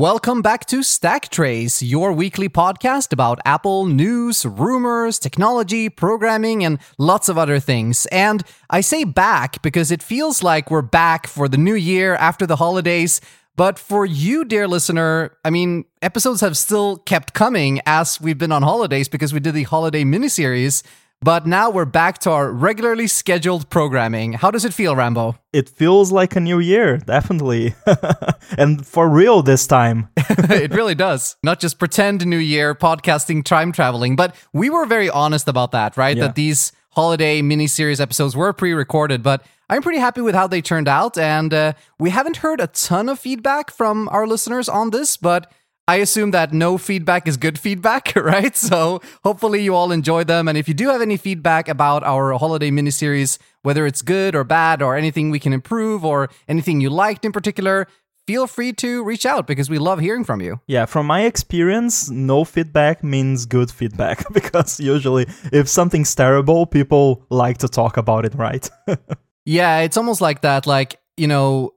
Welcome back to Stack Trace, your weekly podcast about Apple news, rumors, technology, programming, and lots of other things. And I say back because it feels like we're back for the new year after the holidays. But for you, dear listener, I mean, episodes have still kept coming as we've been on holidays because we did the holiday miniseries. But now we're back to our regularly scheduled programming. How does it feel, Rambo? It feels like a new year, definitely. and for real this time. it really does. Not just pretend new year, podcasting, time traveling, but we were very honest about that, right? Yeah. That these holiday miniseries episodes were pre recorded, but I'm pretty happy with how they turned out. And uh, we haven't heard a ton of feedback from our listeners on this, but I assume that no feedback is good feedback, right? So hopefully you all enjoy them. And if you do have any feedback about our holiday miniseries, whether it's good or bad or anything we can improve or anything you liked in particular, feel free to reach out because we love hearing from you. Yeah, from my experience, no feedback means good feedback because usually if something's terrible, people like to talk about it, right? yeah, it's almost like that. Like, you know,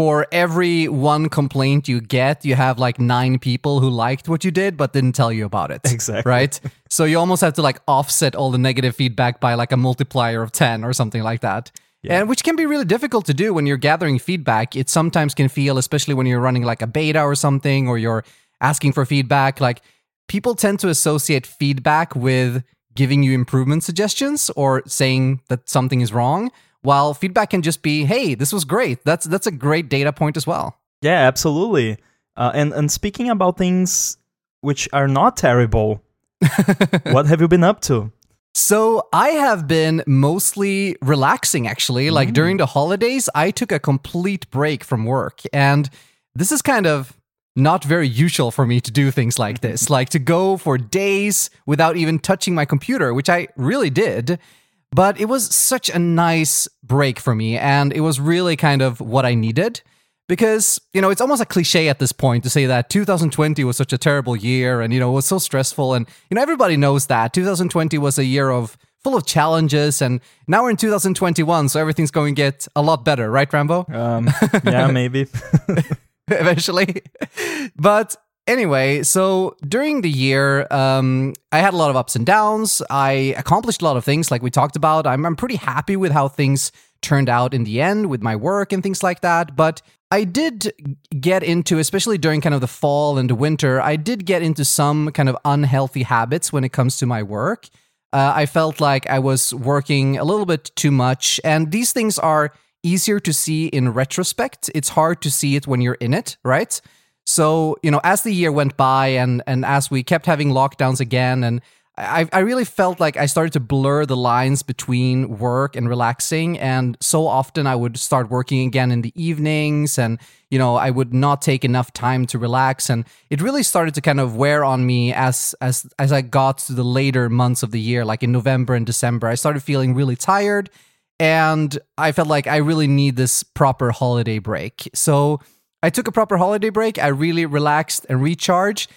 for every one complaint you get, you have like nine people who liked what you did but didn't tell you about it. Exactly. Right? so you almost have to like offset all the negative feedback by like a multiplier of 10 or something like that. Yeah. And which can be really difficult to do when you're gathering feedback. It sometimes can feel, especially when you're running like a beta or something, or you're asking for feedback, like people tend to associate feedback with giving you improvement suggestions or saying that something is wrong while feedback can just be, "Hey, this was great." That's that's a great data point as well. Yeah, absolutely. Uh, and and speaking about things which are not terrible, what have you been up to? So I have been mostly relaxing actually. Like during the holidays, I took a complete break from work. And this is kind of not very usual for me to do things like this, like to go for days without even touching my computer, which I really did. But it was such a nice break for me, and it was really kind of what I needed. Because, you know, it's almost a cliche at this point to say that 2020 was such a terrible year and, you know, it was so stressful. And, you know, everybody knows that 2020 was a year of full of challenges. And now we're in 2021, so everything's going to get a lot better, right, Rambo? Um, yeah, maybe. Eventually. but anyway, so during the year, um, I had a lot of ups and downs. I accomplished a lot of things, like we talked about. I'm, I'm pretty happy with how things turned out in the end with my work and things like that. But I did get into, especially during kind of the fall and winter, I did get into some kind of unhealthy habits when it comes to my work. Uh, I felt like I was working a little bit too much, and these things are easier to see in retrospect. It's hard to see it when you're in it, right? So, you know, as the year went by and and as we kept having lockdowns again and I, I really felt like I started to blur the lines between work and relaxing. And so often I would start working again in the evenings and, you know, I would not take enough time to relax. And it really started to kind of wear on me as, as, as I got to the later months of the year, like in November and December. I started feeling really tired and I felt like I really need this proper holiday break. So I took a proper holiday break. I really relaxed and recharged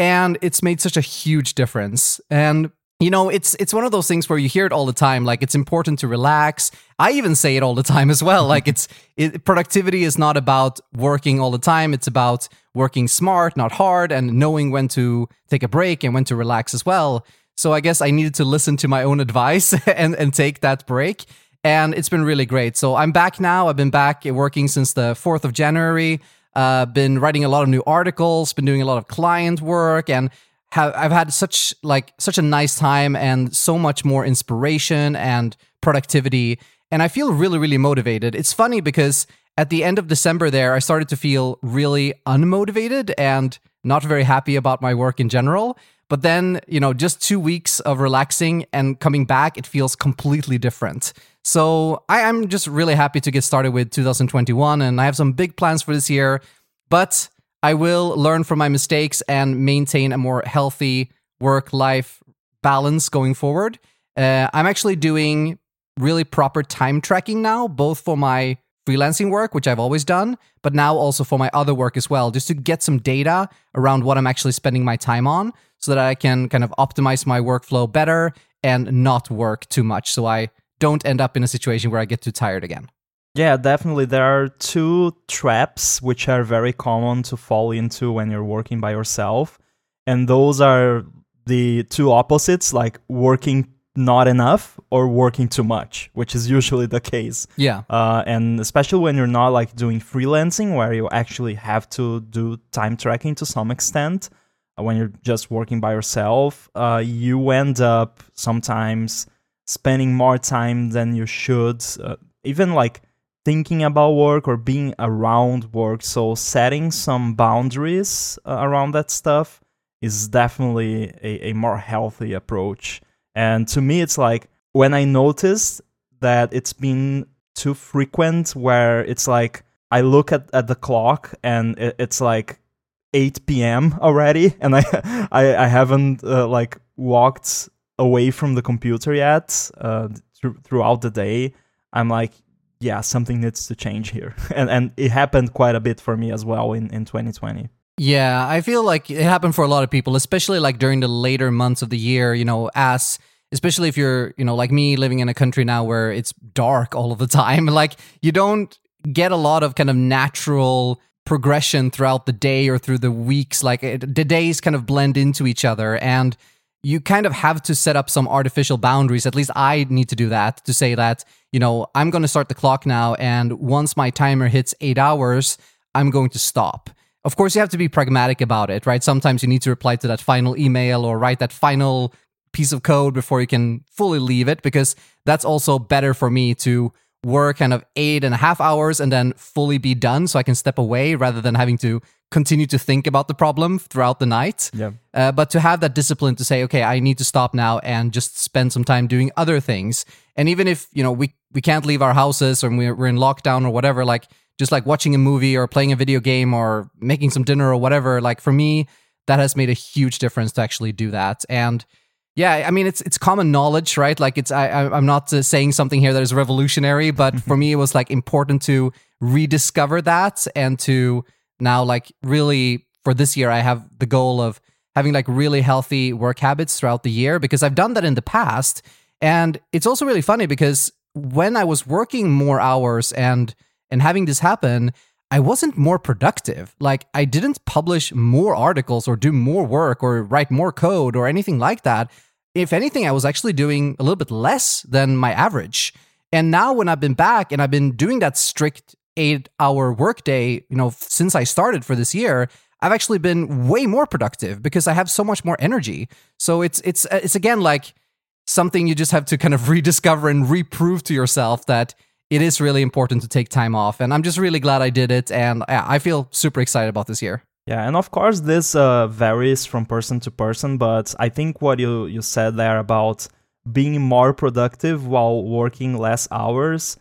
and it's made such a huge difference. And you know, it's it's one of those things where you hear it all the time. Like it's important to relax. I even say it all the time as well. Like it's it, productivity is not about working all the time. It's about working smart, not hard, and knowing when to take a break and when to relax as well. So I guess I needed to listen to my own advice and and take that break. And it's been really great. So I'm back now. I've been back working since the 4th of January. Uh, been writing a lot of new articles, been doing a lot of client work, and have I've had such like such a nice time and so much more inspiration and productivity. And I feel really, really motivated. It's funny because at the end of December, there, I started to feel really unmotivated and not very happy about my work in general. But then, you know, just two weeks of relaxing and coming back, it feels completely different. So I am just really happy to get started with 2021, and I have some big plans for this year. But I will learn from my mistakes and maintain a more healthy work life balance going forward. Uh, I'm actually doing really proper time tracking now, both for my freelancing work, which I've always done, but now also for my other work as well, just to get some data around what I'm actually spending my time on so that I can kind of optimize my workflow better and not work too much so I don't end up in a situation where I get too tired again. Yeah, definitely. There are two traps which are very common to fall into when you're working by yourself. And those are the two opposites, like working not enough or working too much, which is usually the case. Yeah. Uh, and especially when you're not like doing freelancing, where you actually have to do time tracking to some extent, when you're just working by yourself, uh, you end up sometimes spending more time than you should, uh, even like thinking about work or being around work. So setting some boundaries uh, around that stuff is definitely a, a more healthy approach. And to me, it's like when I noticed that it's been too frequent where it's like I look at, at the clock and it, it's like 8 p.m. already, and I I, I haven't uh, like walked away from the computer yet uh, th- throughout the day. I'm like, yeah, something needs to change here, and and it happened quite a bit for me as well in in 2020. Yeah, I feel like it happened for a lot of people, especially like during the later months of the year, you know, as especially if you're, you know, like me living in a country now where it's dark all of the time, like you don't get a lot of kind of natural progression throughout the day or through the weeks like it, the days kind of blend into each other and you kind of have to set up some artificial boundaries at least i need to do that to say that you know i'm going to start the clock now and once my timer hits 8 hours i'm going to stop of course, you have to be pragmatic about it, right? Sometimes you need to reply to that final email or write that final piece of code before you can fully leave it, because that's also better for me to work kind of eight and a half hours and then fully be done so I can step away rather than having to continue to think about the problem throughout the night. Yeah. Uh, but to have that discipline to say, okay, I need to stop now and just spend some time doing other things. And even if, you know, we, we can't leave our houses or we're, we're in lockdown or whatever, like just like watching a movie or playing a video game or making some dinner or whatever like for me that has made a huge difference to actually do that and yeah i mean it's it's common knowledge right like it's I, i'm not uh, saying something here that is revolutionary but for me it was like important to rediscover that and to now like really for this year i have the goal of having like really healthy work habits throughout the year because i've done that in the past and it's also really funny because when i was working more hours and and having this happen, I wasn't more productive. Like, I didn't publish more articles or do more work or write more code or anything like that. If anything, I was actually doing a little bit less than my average. And now, when I've been back and I've been doing that strict eight hour workday, you know, since I started for this year, I've actually been way more productive because I have so much more energy. So it's it's uh, it's again like something you just have to kind of rediscover and reprove to yourself that it is really important to take time off. And I'm just really glad I did it. And uh, I feel super excited about this year. Yeah, and of course this uh, varies from person to person, but I think what you, you said there about being more productive while working less hours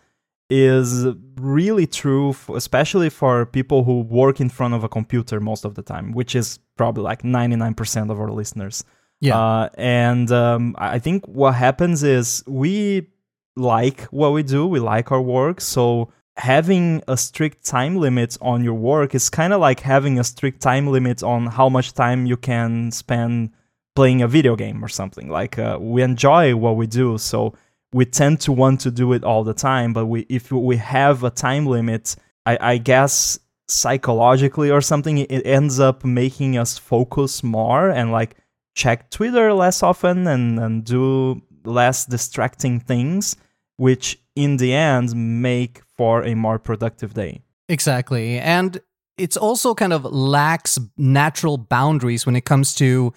is really true, for, especially for people who work in front of a computer most of the time, which is probably like 99% of our listeners. Yeah. Uh, and um, I think what happens is we like what we do, we like our work. So having a strict time limit on your work is kind of like having a strict time limit on how much time you can spend playing a video game or something. Like uh, we enjoy what we do, so we tend to want to do it all the time. But we, if we have a time limit, I, I guess psychologically or something, it ends up making us focus more and like check Twitter less often and, and do less distracting things which in the end make for a more productive day. Exactly. And it's also kind of lacks natural boundaries when it comes to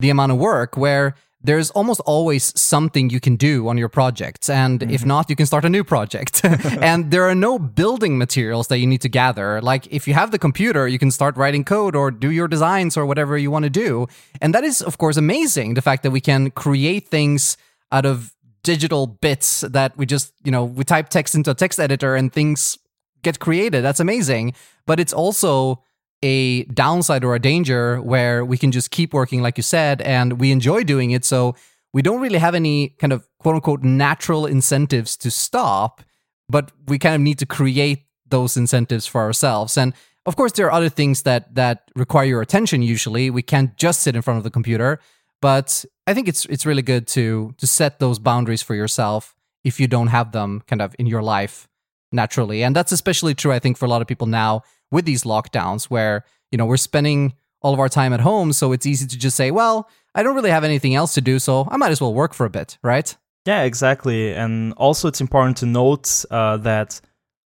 the amount of work where there's almost always something you can do on your projects. And mm-hmm. if not, you can start a new project. and there are no building materials that you need to gather. Like if you have the computer, you can start writing code or do your designs or whatever you want to do. And that is, of course, amazing. The fact that we can create things out of digital bits that we just, you know, we type text into a text editor and things get created. That's amazing. But it's also a downside or a danger where we can just keep working, like you said, and we enjoy doing it. So we don't really have any kind of quote unquote natural incentives to stop, but we kind of need to create those incentives for ourselves. And of course, there are other things that that require your attention. Usually, we can't just sit in front of the computer. But I think it's it's really good to to set those boundaries for yourself if you don't have them kind of in your life naturally. And that's especially true, I think, for a lot of people now with these lockdowns where, you know, we're spending all of our time at home. So it's easy to just say, well, I don't really have anything else to do. So I might as well work for a bit, right? Yeah, exactly. And also, it's important to note uh, that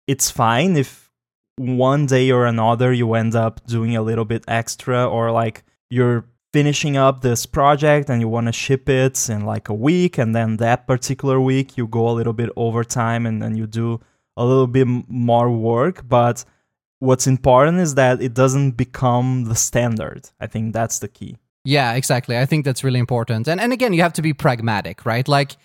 it's fine if one day or another you end up doing a little bit extra or like you're finishing up this project and you want to ship it in like a week and then that particular week you go a little bit overtime and then you do a little bit more work. But what's important is that it doesn't become the standard. I think that's the key. Yeah exactly. I think that's really important. And and again you have to be pragmatic right? Like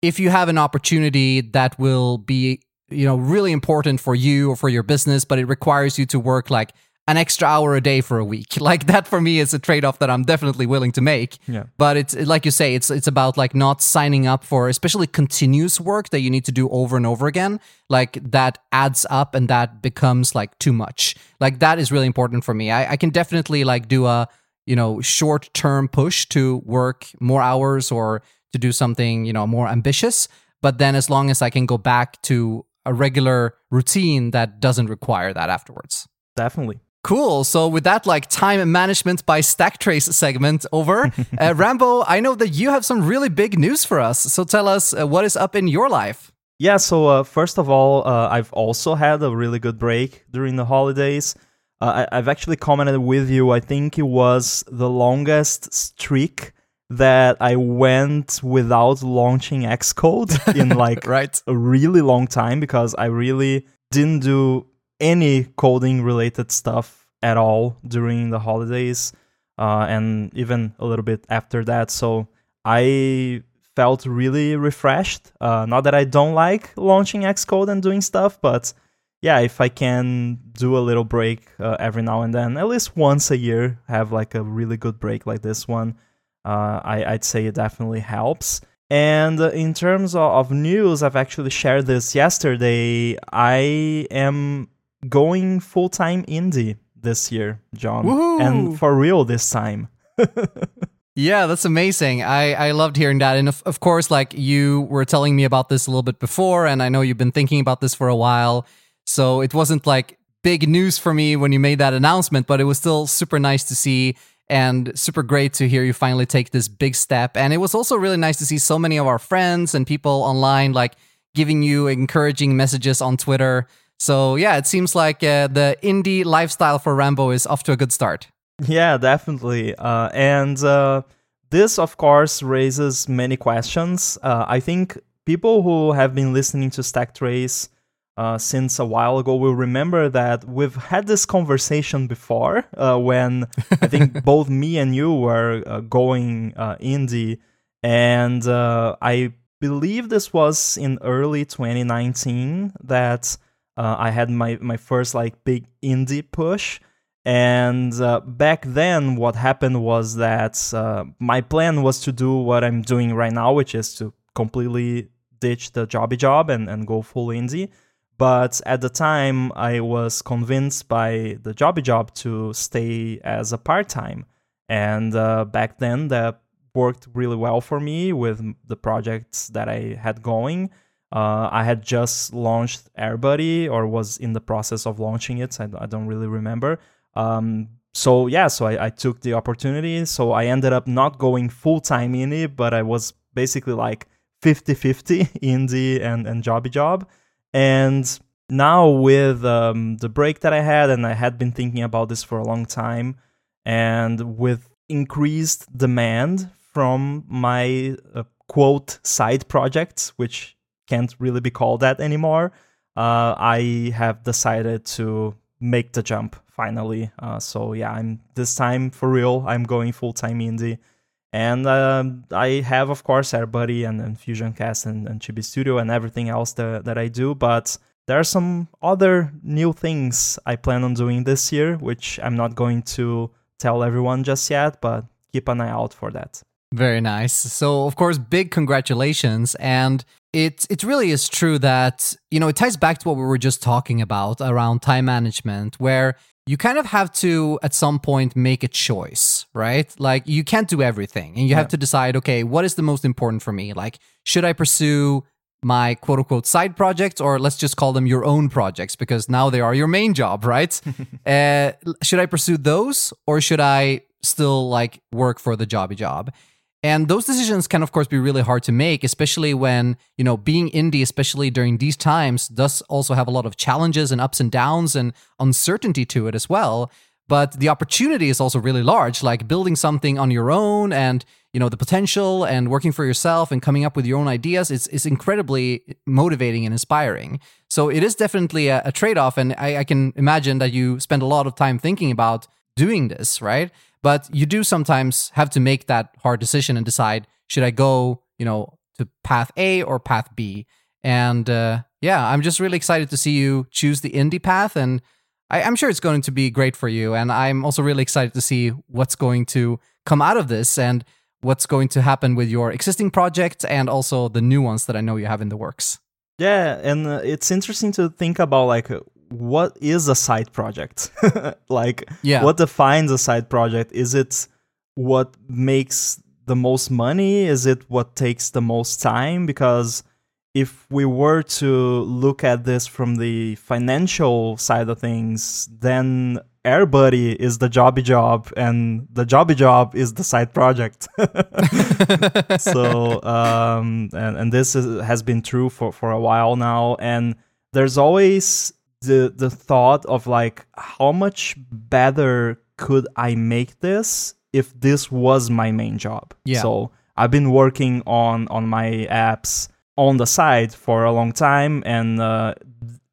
if you have an opportunity that will be you know really important for you or for your business but it requires you to work like an extra hour a day for a week. Like that for me is a trade-off that i'm definitely willing to make. Yeah. But it's like you say it's it's about like not signing up for especially continuous work that you need to do over and over again. Like that adds up and that becomes like too much. Like that is really important for me. I, I can definitely like do a you know short term push to work more hours or to do something you know more ambitious. But then as long as i can go back to a regular routine that doesn't require that afterwards. Definitely. Cool. So with that, like time management by Stacktrace segment over, uh, Rambo, I know that you have some really big news for us. So tell us uh, what is up in your life. Yeah. So uh, first of all, uh, I've also had a really good break during the holidays. Uh, I- I've actually commented with you. I think it was the longest streak that I went without launching Xcode in like right. a really long time because I really didn't do any coding related stuff at all during the holidays uh, and even a little bit after that. So I felt really refreshed. Uh, not that I don't like launching Xcode and doing stuff, but yeah, if I can do a little break uh, every now and then, at least once a year, have like a really good break like this one, uh, I, would say it definitely helps. And in terms of, news, I've actually shared this yesterday. I am going full time indie this year, John, Woo-hoo! and for real this time. yeah, that's amazing. I, I loved hearing that. And of, of course, like you were telling me about this a little bit before, and I know you've been thinking about this for a while. So it wasn't like big news for me when you made that announcement, but it was still super nice to see and super great to hear you finally take this big step. And it was also really nice to see so many of our friends and people online like giving you encouraging messages on Twitter. So yeah, it seems like uh, the indie lifestyle for Rambo is off to a good start. Yeah, definitely. Uh, and uh, this, of course, raises many questions. Uh, I think people who have been listening to Stacktrace uh, since a while ago will remember that we've had this conversation before uh, when I think both me and you were uh, going uh, indie, and uh, I believe this was in early 2019 that uh, I had my my first like big indie push. And back then, what happened was that my plan was to do what I'm doing right now, which is to completely ditch the jobby job and, and go full indie but at the time, I was convinced by the Jobby Job to stay as a part time. And uh, back then, that worked really well for me with the projects that I had going. Uh, I had just launched AirBuddy or was in the process of launching it. I, I don't really remember. Um, so yeah, so I, I, took the opportunity. So I ended up not going full time in it, but I was basically like 50 50 indie and, and Jobby Job. And now with um, the break that I had, and I had been thinking about this for a long time, and with increased demand from my uh, quote side projects, which can't really be called that anymore, uh, I have decided to make the jump finally. Uh, so yeah, I'm this time for real. I'm going full time indie. And uh, I have, of course, AirBuddy and, and FusionCast and, and Chibi Studio and everything else that, that I do. But there are some other new things I plan on doing this year, which I'm not going to tell everyone just yet, but keep an eye out for that. Very nice. So, of course, big congratulations. And it it really is true that, you know, it ties back to what we were just talking about around time management, where you kind of have to at some point make a choice, right? Like you can't do everything and you yeah. have to decide, okay, what is the most important for me? Like, should I pursue my quote unquote side projects, or let's just call them your own projects because now they are your main job, right? uh, should I pursue those or should I still like work for the jobby job? And those decisions can, of course, be really hard to make, especially when, you know, being indie, especially during these times, does also have a lot of challenges and ups and downs and uncertainty to it as well. But the opportunity is also really large, like building something on your own and, you know, the potential and working for yourself and coming up with your own ideas is, is incredibly motivating and inspiring. So it is definitely a, a trade off. And I, I can imagine that you spend a lot of time thinking about doing this, right? But you do sometimes have to make that hard decision and decide should I go, you know, to path A or path B? And uh, yeah, I'm just really excited to see you choose the indie path, and I, I'm sure it's going to be great for you. And I'm also really excited to see what's going to come out of this and what's going to happen with your existing projects and also the new ones that I know you have in the works. Yeah, and uh, it's interesting to think about like what is a side project? like, yeah. what defines a side project? Is it what makes the most money? Is it what takes the most time? Because if we were to look at this from the financial side of things, then AirBuddy is the jobby job, and the jobby job is the side project. so, um, and and this is, has been true for for a while now, and there's always the the thought of like how much better could I make this if this was my main job. Yeah. So I've been working on on my apps on the side for a long time, and uh,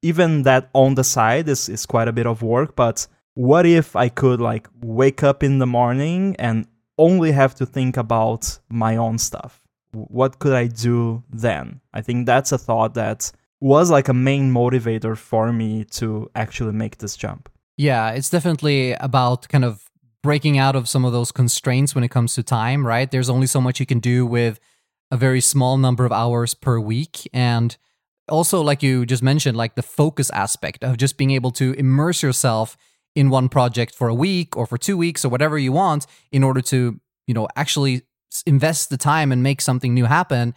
even that on the side is is quite a bit of work. But what if I could like wake up in the morning and only have to think about my own stuff? What could I do then? I think that's a thought that was like a main motivator for me to actually make this jump. Yeah, it's definitely about kind of breaking out of some of those constraints when it comes to time, right? There's only so much you can do with a very small number of hours per week. And also, like you just mentioned, like the focus aspect of just being able to immerse yourself in one project for a week or for two weeks or whatever you want in order to, you know, actually invest the time and make something new happen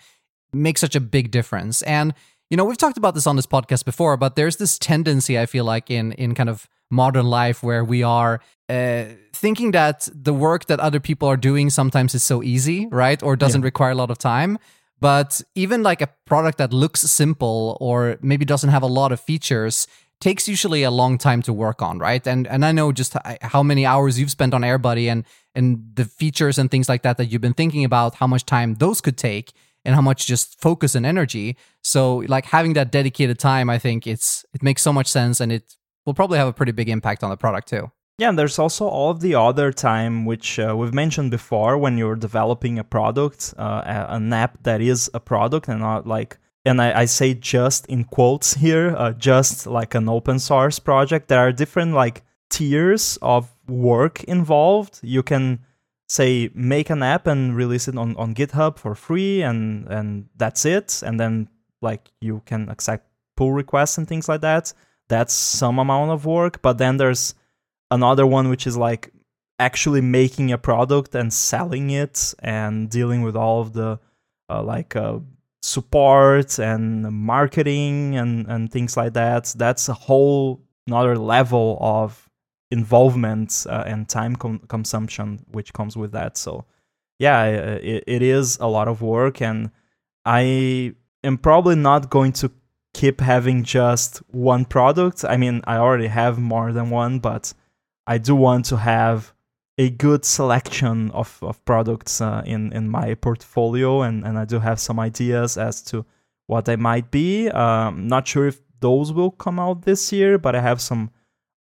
makes such a big difference. And you know, we've talked about this on this podcast before, but there's this tendency I feel like in in kind of modern life where we are uh, thinking that the work that other people are doing sometimes is so easy, right? Or doesn't yeah. require a lot of time. But even like a product that looks simple or maybe doesn't have a lot of features takes usually a long time to work on, right? And and I know just how many hours you've spent on AirBuddy and and the features and things like that that you've been thinking about, how much time those could take and how much just focus and energy. So like having that dedicated time, I think it's it makes so much sense and it will probably have a pretty big impact on the product too. Yeah, and there's also all of the other time which uh, we've mentioned before when you're developing a product, uh, an app that is a product and not like, and I, I say just in quotes here, uh, just like an open source project. There are different like tiers of work involved. You can say make an app and release it on, on GitHub for free and and that's it. And then like you can accept pull requests and things like that. That's some amount of work. But then there's another one which is like actually making a product and selling it and dealing with all of the uh, like uh, support and marketing and and things like that. That's a whole another level of involvement uh, and time com- consumption which comes with that. So yeah it, it is a lot of work and i am probably not going to keep having just one product. I mean i already have more than one but i do want to have a good selection of, of products uh, in, in my portfolio and, and i do have some ideas as to what they might be. Um, not sure if those will come out this year but i have some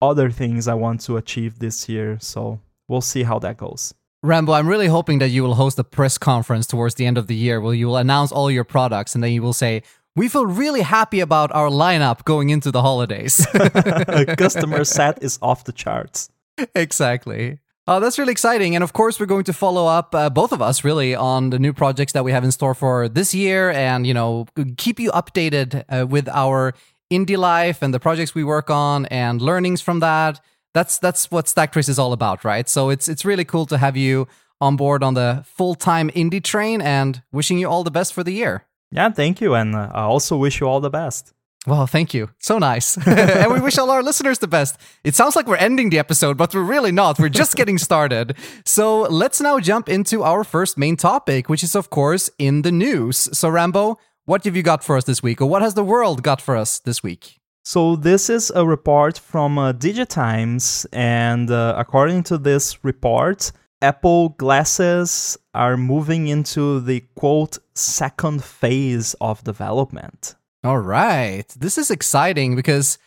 other things I want to achieve this year. So we'll see how that goes. Rambo, I'm really hoping that you will host a press conference towards the end of the year where you will announce all your products and then you will say, we feel really happy about our lineup going into the holidays. Customer set is off the charts. Exactly. Oh, that's really exciting. And of course, we're going to follow up, uh, both of us really, on the new projects that we have in store for this year and, you know, keep you updated uh, with our indie life and the projects we work on and learnings from that. That's that's what Stacktrace is all about, right? So it's it's really cool to have you on board on the full-time indie train and wishing you all the best for the year. Yeah, thank you. And uh, I also wish you all the best. Well, thank you. So nice. and we wish all our listeners the best. It sounds like we're ending the episode, but we're really not. We're just getting started. So let's now jump into our first main topic, which is, of course, in the news. So, Rambo, what have you got for us this week, or what has the world got for us this week? So, this is a report from uh, Digitimes, and uh, according to this report, Apple glasses are moving into the quote second phase of development. All right. This is exciting because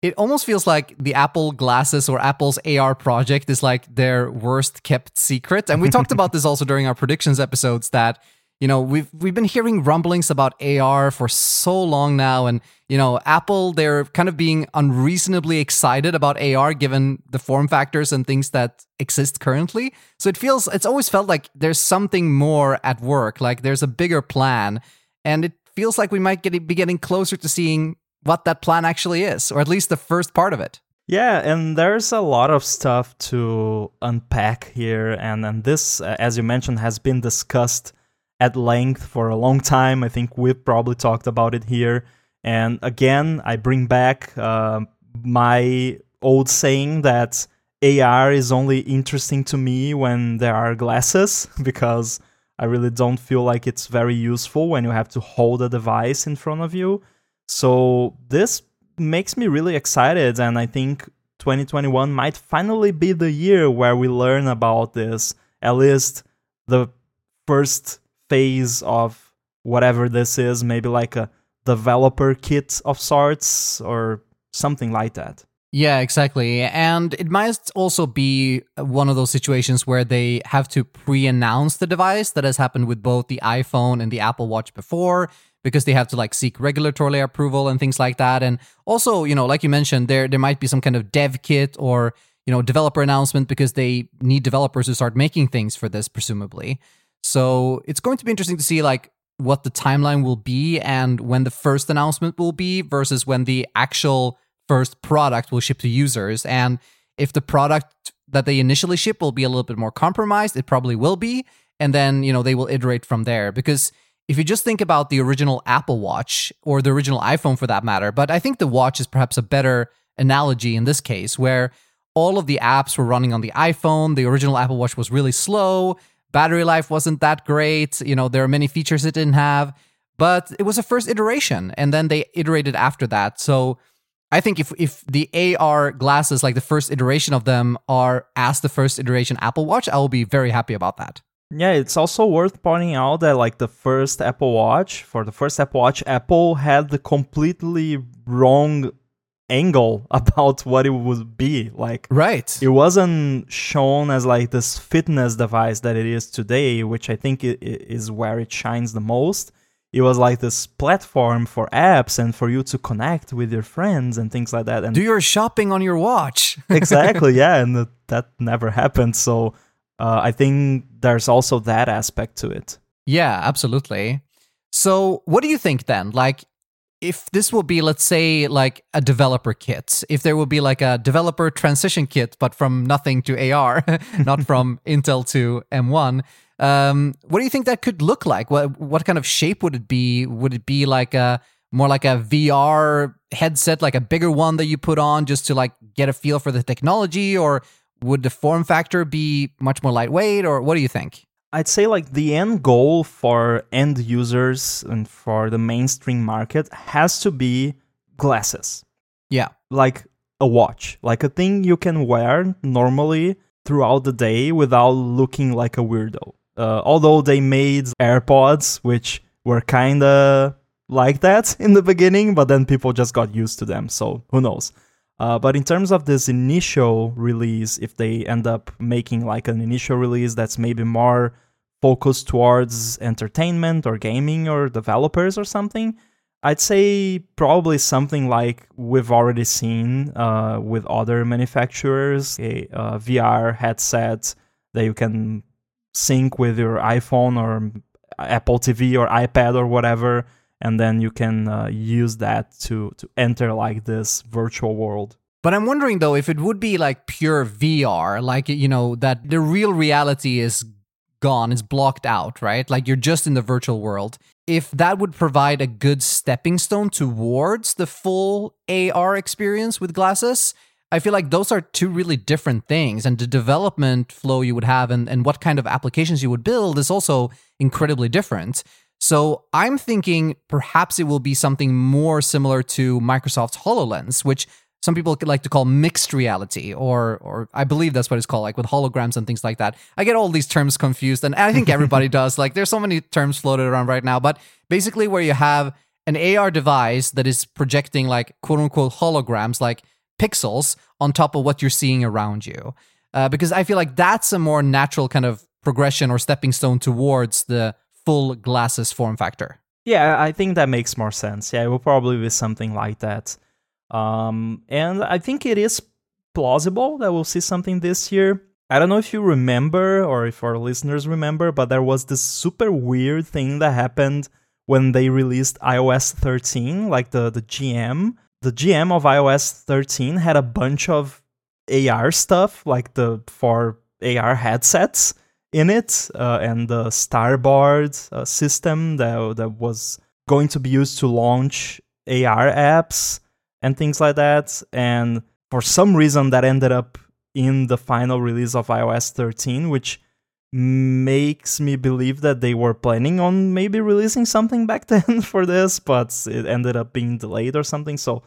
it almost feels like the Apple glasses or Apple's AR project is like their worst kept secret. And we talked about this also during our predictions episodes that you know we've we've been hearing rumblings about AR for so long now and you know Apple they're kind of being unreasonably excited about AR given the form factors and things that exist currently. So it feels it's always felt like there's something more at work, like there's a bigger plan and it feels like we might get, be getting closer to seeing what that plan actually is, or at least the first part of it. Yeah, and there's a lot of stuff to unpack here, and and this, uh, as you mentioned, has been discussed at length for a long time. I think we've probably talked about it here. And again, I bring back uh, my old saying that AR is only interesting to me when there are glasses because I really don't feel like it's very useful when you have to hold a device in front of you. So this makes me really excited, and I think 2021 might finally be the year where we learn about this. At least the first phase of whatever this is, maybe like a developer kit of sorts or something like that. Yeah, exactly. And it might also be one of those situations where they have to pre announce the device that has happened with both the iPhone and the Apple Watch before because they have to like seek regulatory approval and things like that. And also, you know, like you mentioned, there there might be some kind of dev kit or, you know, developer announcement because they need developers to start making things for this, presumably. So it's going to be interesting to see like what the timeline will be and when the first announcement will be versus when the actual first product will ship to users. And if the product that they initially ship will be a little bit more compromised, it probably will be. And then, you know, they will iterate from there. Because if you just think about the original Apple Watch or the original iPhone for that matter, but I think the watch is perhaps a better analogy in this case, where all of the apps were running on the iPhone. The original Apple Watch was really slow. Battery life wasn't that great. You know, there are many features it didn't have, but it was a first iteration. And then they iterated after that. So I think if if the AR glasses, like the first iteration of them, are as the first iteration Apple Watch, I will be very happy about that. Yeah, it's also worth pointing out that like the first Apple Watch, for the first Apple Watch, Apple had the completely wrong angle about what it would be. Like right. It wasn't shown as like this fitness device that it is today, which I think is where it shines the most it was like this platform for apps and for you to connect with your friends and things like that. And do your shopping on your watch. exactly, yeah, and that never happened. So uh, I think there's also that aspect to it. Yeah, absolutely. So what do you think then? Like, if this will be, let's say, like a developer kit, if there will be like a developer transition kit, but from nothing to AR, not from Intel to M1, um, what do you think that could look like? What what kind of shape would it be? Would it be like a more like a VR headset, like a bigger one that you put on just to like get a feel for the technology, or would the form factor be much more lightweight, or what do you think? I'd say like the end goal for end users and for the mainstream market has to be glasses. Yeah. Like a watch, like a thing you can wear normally throughout the day without looking like a weirdo. Uh, although they made AirPods, which were kind of like that in the beginning, but then people just got used to them. So who knows? Uh, but in terms of this initial release, if they end up making like an initial release that's maybe more focused towards entertainment or gaming or developers or something, I'd say probably something like we've already seen uh, with other manufacturers, a uh, VR headset that you can sync with your iPhone or Apple TV or iPad or whatever, and then you can uh, use that to to enter like this virtual world. But I'm wondering though if it would be like pure VR, like you know that the real reality is gone, is blocked out, right? Like you're just in the virtual world. if that would provide a good stepping stone towards the full AR experience with glasses. I feel like those are two really different things, and the development flow you would have and, and what kind of applications you would build is also incredibly different. So I'm thinking perhaps it will be something more similar to Microsoft's HoloLens, which some people like to call mixed reality, or or I believe that's what it's called, like with holograms and things like that. I get all these terms confused, and I think everybody does. Like there's so many terms floated around right now, but basically where you have an AR device that is projecting like quote unquote holograms, like pixels on top of what you're seeing around you. Uh, because I feel like that's a more natural kind of progression or stepping stone towards the full glasses form factor. Yeah, I think that makes more sense. Yeah, it will probably be something like that. Um, and I think it is plausible that we'll see something this year. I don't know if you remember or if our listeners remember, but there was this super weird thing that happened when they released iOS 13, like the, the GM. The GM of iOS 13 had a bunch of AR stuff, like the for AR headsets in it, uh, and the Starboard uh, system that, that was going to be used to launch AR apps and things like that. And for some reason, that ended up in the final release of iOS 13, which makes me believe that they were planning on maybe releasing something back then for this, but it ended up being delayed or something. So,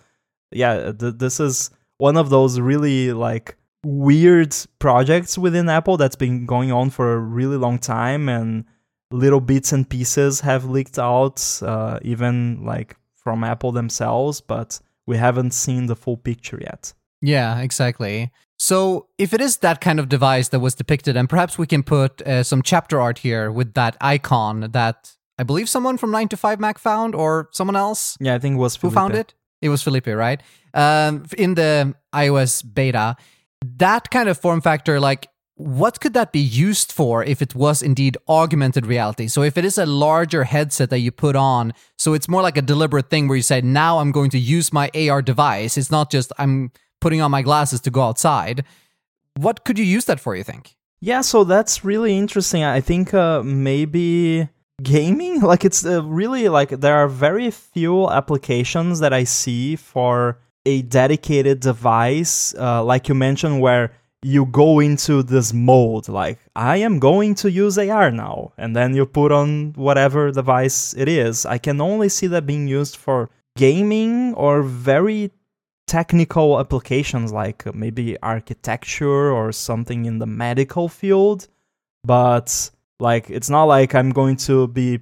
yeah, th- this is one of those really like weird projects within Apple that's been going on for a really long time, and little bits and pieces have leaked out, uh, even like from Apple themselves. But we haven't seen the full picture yet. Yeah, exactly. So, if it is that kind of device that was depicted, and perhaps we can put uh, some chapter art here with that icon that I believe someone from 9 to 5 Mac found, or someone else? Yeah, I think it was Filipe. Who found it? It was Filipe, right? Um, in the iOS beta. That kind of form factor, like what could that be used for if it was indeed augmented reality? So if it is a larger headset that you put on, so it's more like a deliberate thing where you say, now I'm going to use my AR device. It's not just I'm putting on my glasses to go outside. What could you use that for, you think? Yeah, so that's really interesting. I think uh, maybe gaming, like it's uh, really like there are very few applications that I see for a dedicated device, uh, like you mentioned, where you go into this mode like i am going to use ar now and then you put on whatever device it is. I can only see that being used for gaming or very technical applications like uh, maybe architecture or something in the medical field. But like it's not like i'm going to be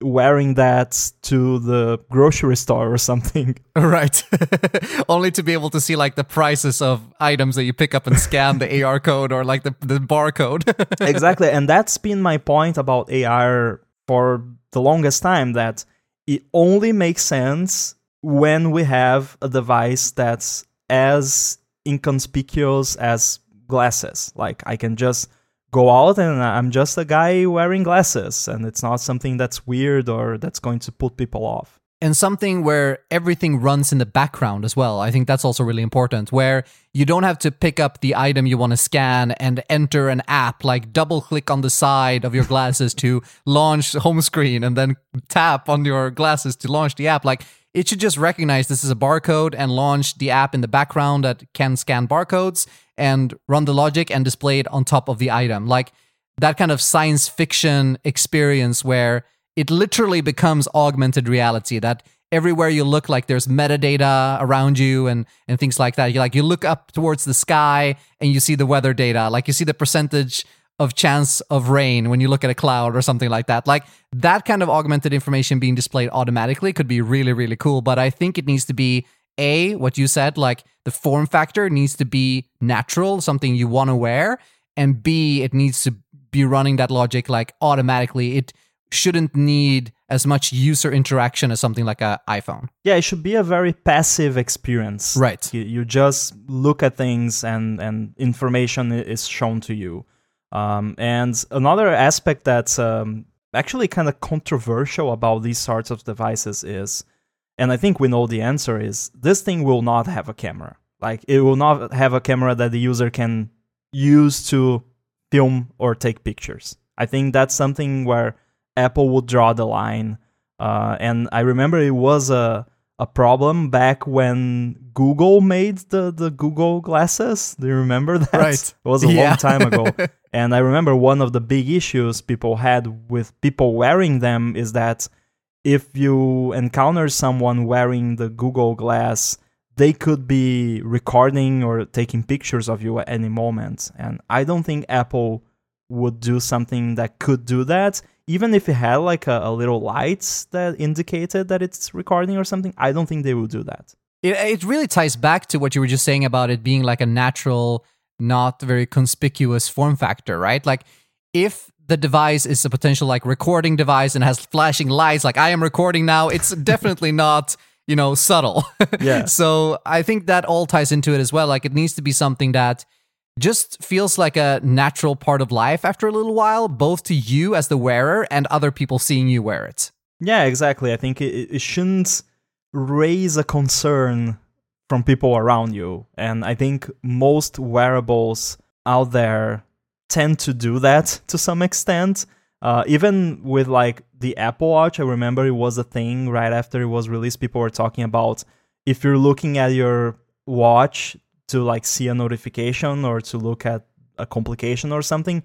wearing that to the grocery store or something. Right. Only to be able to see like the prices of items that you pick up and scan the AR code or like the, the barcode. exactly. And that's been my point about AR for the longest time that it only makes sense when we have a device that's as inconspicuous as glasses. Like I can just go out and I'm just a guy wearing glasses and it's not something that's weird or that's going to put people off. And something where everything runs in the background as well. I think that's also really important, where you don't have to pick up the item you want to scan and enter an app, like double click on the side of your glasses to launch home screen and then tap on your glasses to launch the app. Like it should just recognize this is a barcode and launch the app in the background that can scan barcodes and run the logic and display it on top of the item. Like that kind of science fiction experience where it literally becomes augmented reality that everywhere you look like there's metadata around you and and things like that you like you look up towards the sky and you see the weather data like you see the percentage of chance of rain when you look at a cloud or something like that like that kind of augmented information being displayed automatically could be really really cool but i think it needs to be a, what you said, like the form factor needs to be natural, something you want to wear. And B, it needs to be running that logic like automatically. It shouldn't need as much user interaction as something like an iPhone. Yeah, it should be a very passive experience. Right. You, you just look at things and, and information is shown to you. Um, and another aspect that's um, actually kind of controversial about these sorts of devices is and I think we know the answer is this thing will not have a camera. Like it will not have a camera that the user can use to film or take pictures. I think that's something where Apple would draw the line Uh, and I remember it was a a problem back when Google made the, the Google glasses. Do you remember that? Right. It was a Yeah. long time ago. and I remember one of the big issues people had with people wearing them is that if you encounter someone wearing the Google Glass, they could be recording or taking pictures of you at any moment. And I don't think Apple would do something that could do that. Even if it had like a, a little lights that indicated that it's recording or something, I don't think they would do that. It, it really ties back to what you were just saying about it being like a natural, not very conspicuous form factor, right? Like if the device is a potential like recording device and has flashing lights, like I am recording now, it's definitely not, you know, subtle. Yeah. so I think that all ties into it as well. Like it needs to be something that just feels like a natural part of life after a little while, both to you as the wearer and other people seeing you wear it. Yeah, exactly. I think it, it shouldn't raise a concern from people around you. And I think most wearables out there tend to do that to some extent. Uh, even with like the Apple Watch, I remember it was a thing right after it was released. People were talking about if you're looking at your watch to like see a notification or to look at a complication or something,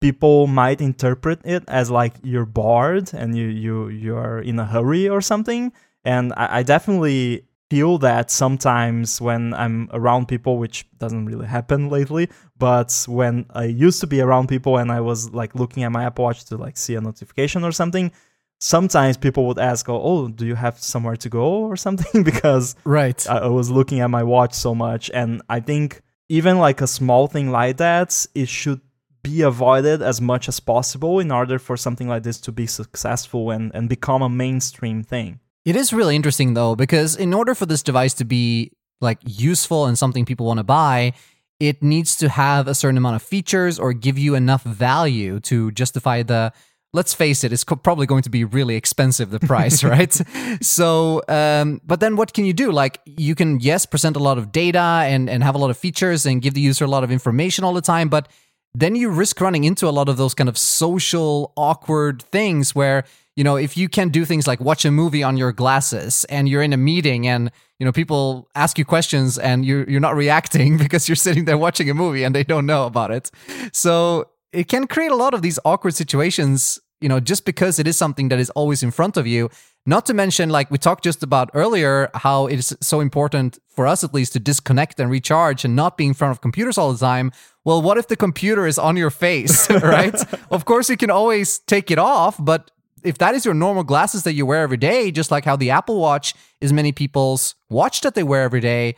people might interpret it as like you're bored and you you you're in a hurry or something. And I, I definitely feel that sometimes when I'm around people, which doesn't really happen lately, but when I used to be around people and I was like looking at my Apple Watch to like see a notification or something, sometimes people would ask, "Oh, oh do you have somewhere to go or something?" because Right. I I was looking at my watch so much, and I think even like a small thing like that, it should be avoided as much as possible in order for something like this to be successful and, and become a mainstream thing. It is really interesting though, because in order for this device to be like useful and something people want to buy, it needs to have a certain amount of features or give you enough value to justify the. Let's face it, it's probably going to be really expensive, the price, right? So, um, but then what can you do? Like, you can, yes, present a lot of data and, and have a lot of features and give the user a lot of information all the time, but then you risk running into a lot of those kind of social awkward things where you know if you can do things like watch a movie on your glasses and you're in a meeting and you know people ask you questions and you're you're not reacting because you're sitting there watching a movie and they don't know about it. So it can create a lot of these awkward situations you know just because it is something that is always in front of you not to mention like we talked just about earlier how it is so important for us at least to disconnect and recharge and not be in front of computers all the time. Well what if the computer is on your face right? Of course you can always take it off but if that is your normal glasses that you wear every day just like how the apple watch is many people's watch that they wear every day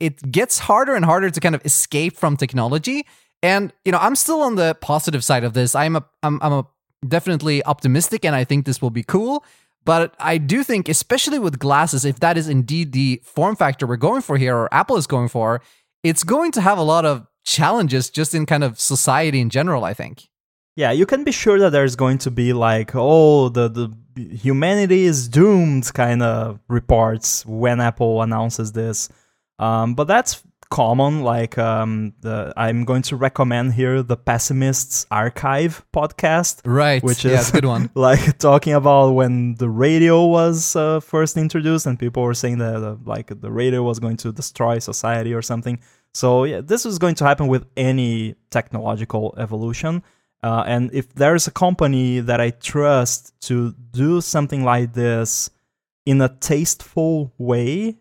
it gets harder and harder to kind of escape from technology. And you know i'm still on the positive side of this. I'm a i'm, I'm a definitely optimistic and i think this will be cool but I do think, especially with glasses, if that is indeed the form factor we're going for here, or Apple is going for, it's going to have a lot of challenges just in kind of society in general, I think. Yeah, you can be sure that there's going to be like, oh, the, the humanity is doomed kind of reports when Apple announces this. Um, but that's common. Like, um, the, I'm going to recommend here the Pessimists Archive podcast. Right. Which is it's a good one. like talking about when the radio was uh, first introduced and people were saying that uh, like the radio was going to destroy society or something so yeah this is going to happen with any technological evolution uh, and if there's a company that i trust to do something like this in a tasteful way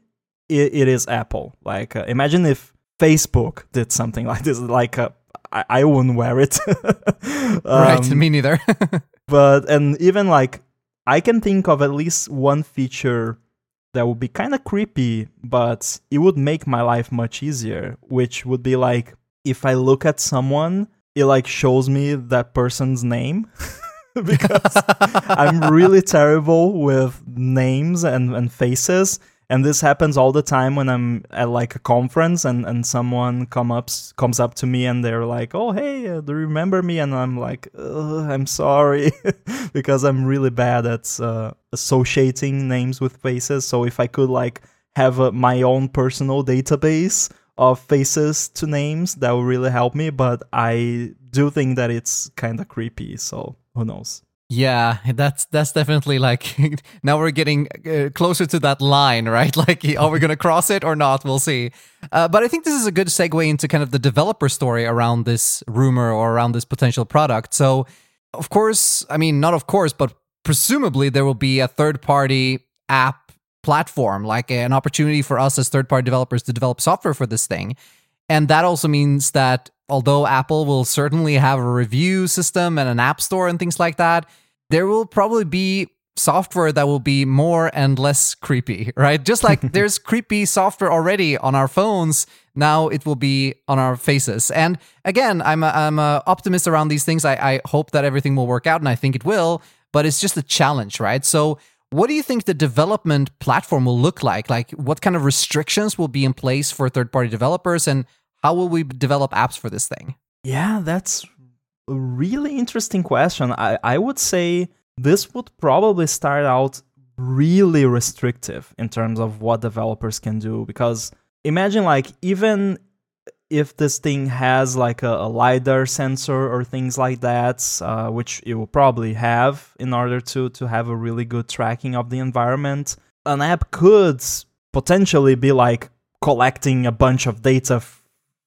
it, it is apple like uh, imagine if facebook did something like this like uh, I, I wouldn't wear it right. Um, Me neither. but and even like I can think of at least one feature that would be kind of creepy, but it would make my life much easier, which would be like if I look at someone, it like shows me that person's name. because I'm really terrible with names and, and faces. And this happens all the time when I'm at like a conference and, and someone come up comes up to me and they're like, "Oh, hey, uh, do you remember me?" And I'm like, "I'm sorry," because I'm really bad at uh, associating names with faces. So if I could like have a, my own personal database of faces to names, that would really help me. But I do think that it's kind of creepy. So who knows? Yeah, that's that's definitely like now we're getting uh, closer to that line, right? Like, are we going to cross it or not? We'll see. Uh, but I think this is a good segue into kind of the developer story around this rumor or around this potential product. So, of course, I mean, not of course, but presumably there will be a third party app platform, like an opportunity for us as third party developers to develop software for this thing. And that also means that although Apple will certainly have a review system and an app store and things like that, there will probably be software that will be more and less creepy, right? Just like there's creepy software already on our phones, now it will be on our faces. And again, I'm a, I'm a optimist around these things. I, I hope that everything will work out, and I think it will. But it's just a challenge, right? So. What do you think the development platform will look like? Like, what kind of restrictions will be in place for third party developers, and how will we develop apps for this thing? Yeah, that's really interesting question. I, I would say this would probably start out really restrictive in terms of what developers can do because imagine like even if this thing has like a, a lidar sensor or things like that uh, which it will probably have in order to to have a really good tracking of the environment an app could potentially be like collecting a bunch of data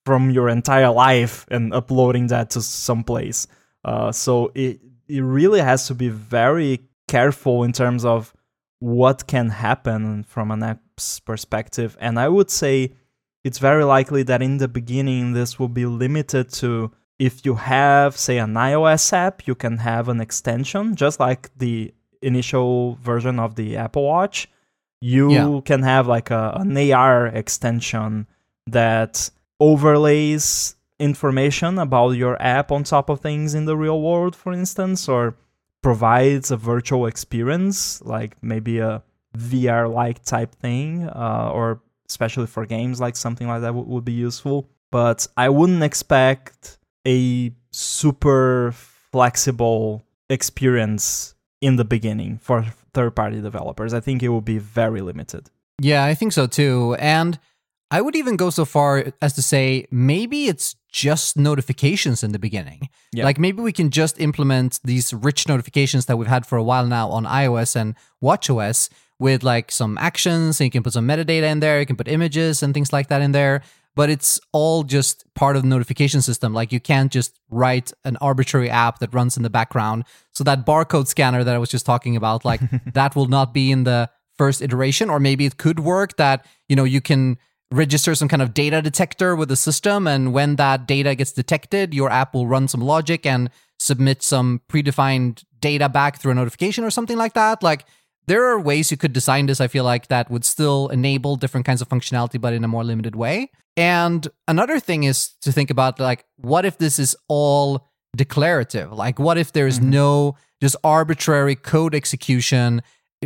from your entire life and uploading that to some place. Uh, so it it really has to be very careful in terms of what can happen from an app's perspective. And I would say it's very likely that in the beginning this will be limited to if you have say an iOS app, you can have an extension just like the initial version of the Apple Watch. You yeah. can have like a, an AR extension that overlays information about your app on top of things in the real world, for instance, or provides a virtual experience, like maybe a VR like type thing, uh, or especially for games, like something like that w- would be useful. But I wouldn't expect a super flexible experience in the beginning for third party developers. I think it will be very limited. Yeah, I think so too. And I would even go so far as to say maybe it's just notifications in the beginning. Yeah. Like maybe we can just implement these rich notifications that we've had for a while now on iOS and WatchOS with like some actions and you can put some metadata in there, you can put images and things like that in there, but it's all just part of the notification system. Like you can't just write an arbitrary app that runs in the background. So that barcode scanner that I was just talking about, like that will not be in the first iteration or maybe it could work that, you know, you can register some kind of data detector with the system. And when that data gets detected, your app will run some logic and submit some predefined data back through a notification or something like that. Like, there are ways you could design this, I feel like, that would still enable different kinds of functionality, but in a more limited way. And another thing is to think about, like, what if this is all declarative? Like, what if there's mm-hmm. no just arbitrary code execution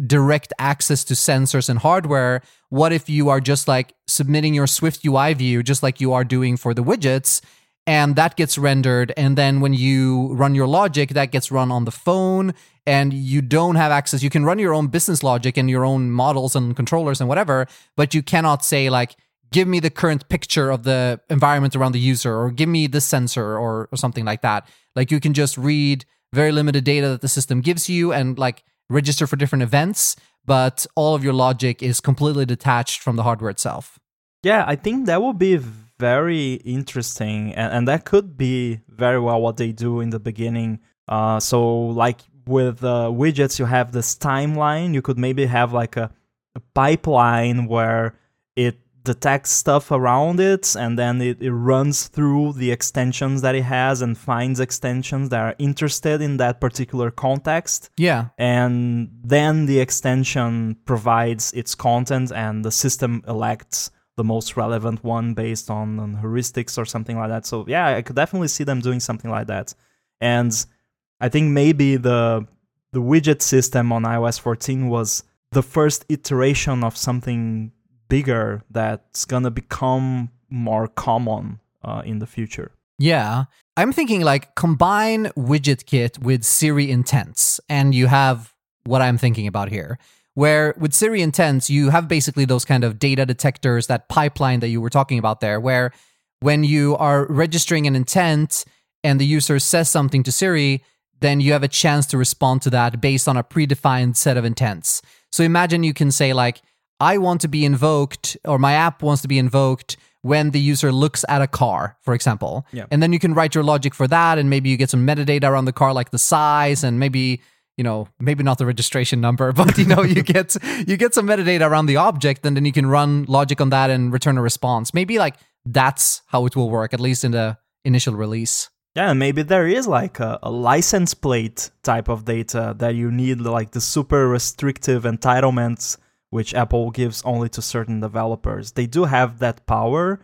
direct access to sensors and hardware. What if you are just like submitting your Swift UI view, just like you are doing for the widgets, and that gets rendered? And then when you run your logic, that gets run on the phone, and you don't have access. You can run your own business logic and your own models and controllers and whatever, but you cannot say, like, give me the current picture of the environment around the user, or give me the sensor, or, or something like that. Like, you can just read very limited data that the system gives you and like register for different events, but all of your logic is completely detached from the hardware itself. Yeah, I think that would be very interesting, and, and that could be very well what they do in the beginning. Uh, so, like with uh, widgets, you have this timeline. You could maybe have like a, a pipeline where it detects stuff around it and then it, it runs through the extensions that it has and finds extensions that are interested in that particular context. Yeah. And then the extension provides its content and the system elects the most relevant one based on, on heuristics or something like that. So yeah, I could definitely see them doing something like that. And I think maybe the the widget system on iOS 14 was the first iteration of something bigger that's gonna become more common uh, in the future. Yeah. I'm thinking like combine WidgetKit with Siri intents, and you have what I'm thinking about here. Where with Siri intents, you have basically those kind of data detectors, that pipeline that you were talking about there, where when you are registering an intent and the user says something to Siri, then you have a chance to respond to that based on a predefined set of intents. So imagine you can say, like, I want to be invoked, or my app wants to be invoked when the user looks at a car, for example. Yeah. And then you can write your logic for that, and maybe you get some metadata around the car, like the size, and maybe you know maybe not the registration number, but you know you get you get some metadata around the object, and then you can run logic on that and return a response. Maybe like that's how it will work, at least in the initial release. Yeah, maybe there is like a, a license plate type of data that you need, like the super restrictive entitlements which Apple gives only to certain developers. They do have that power,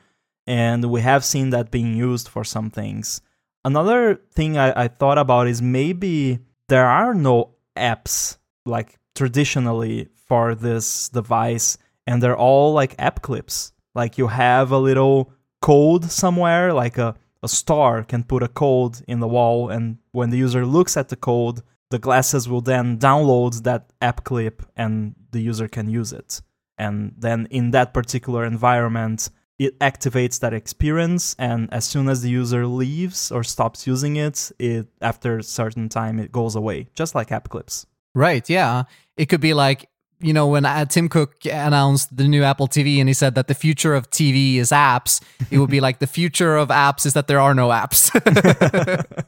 and we have seen that being used for some things. Another thing I, I thought about is maybe there are no apps like traditionally for this device, and they're all like app clips. Like you have a little code somewhere, like a, a star can put a code in the wall, and when the user looks at the code, the glasses will then download that app clip and the user can use it. And then in that particular environment, it activates that experience and as soon as the user leaves or stops using it, it after a certain time it goes away, just like app clips. Right, yeah. It could be like you know, when uh, Tim Cook announced the new Apple TV and he said that the future of TV is apps, it would be like the future of apps is that there are no apps.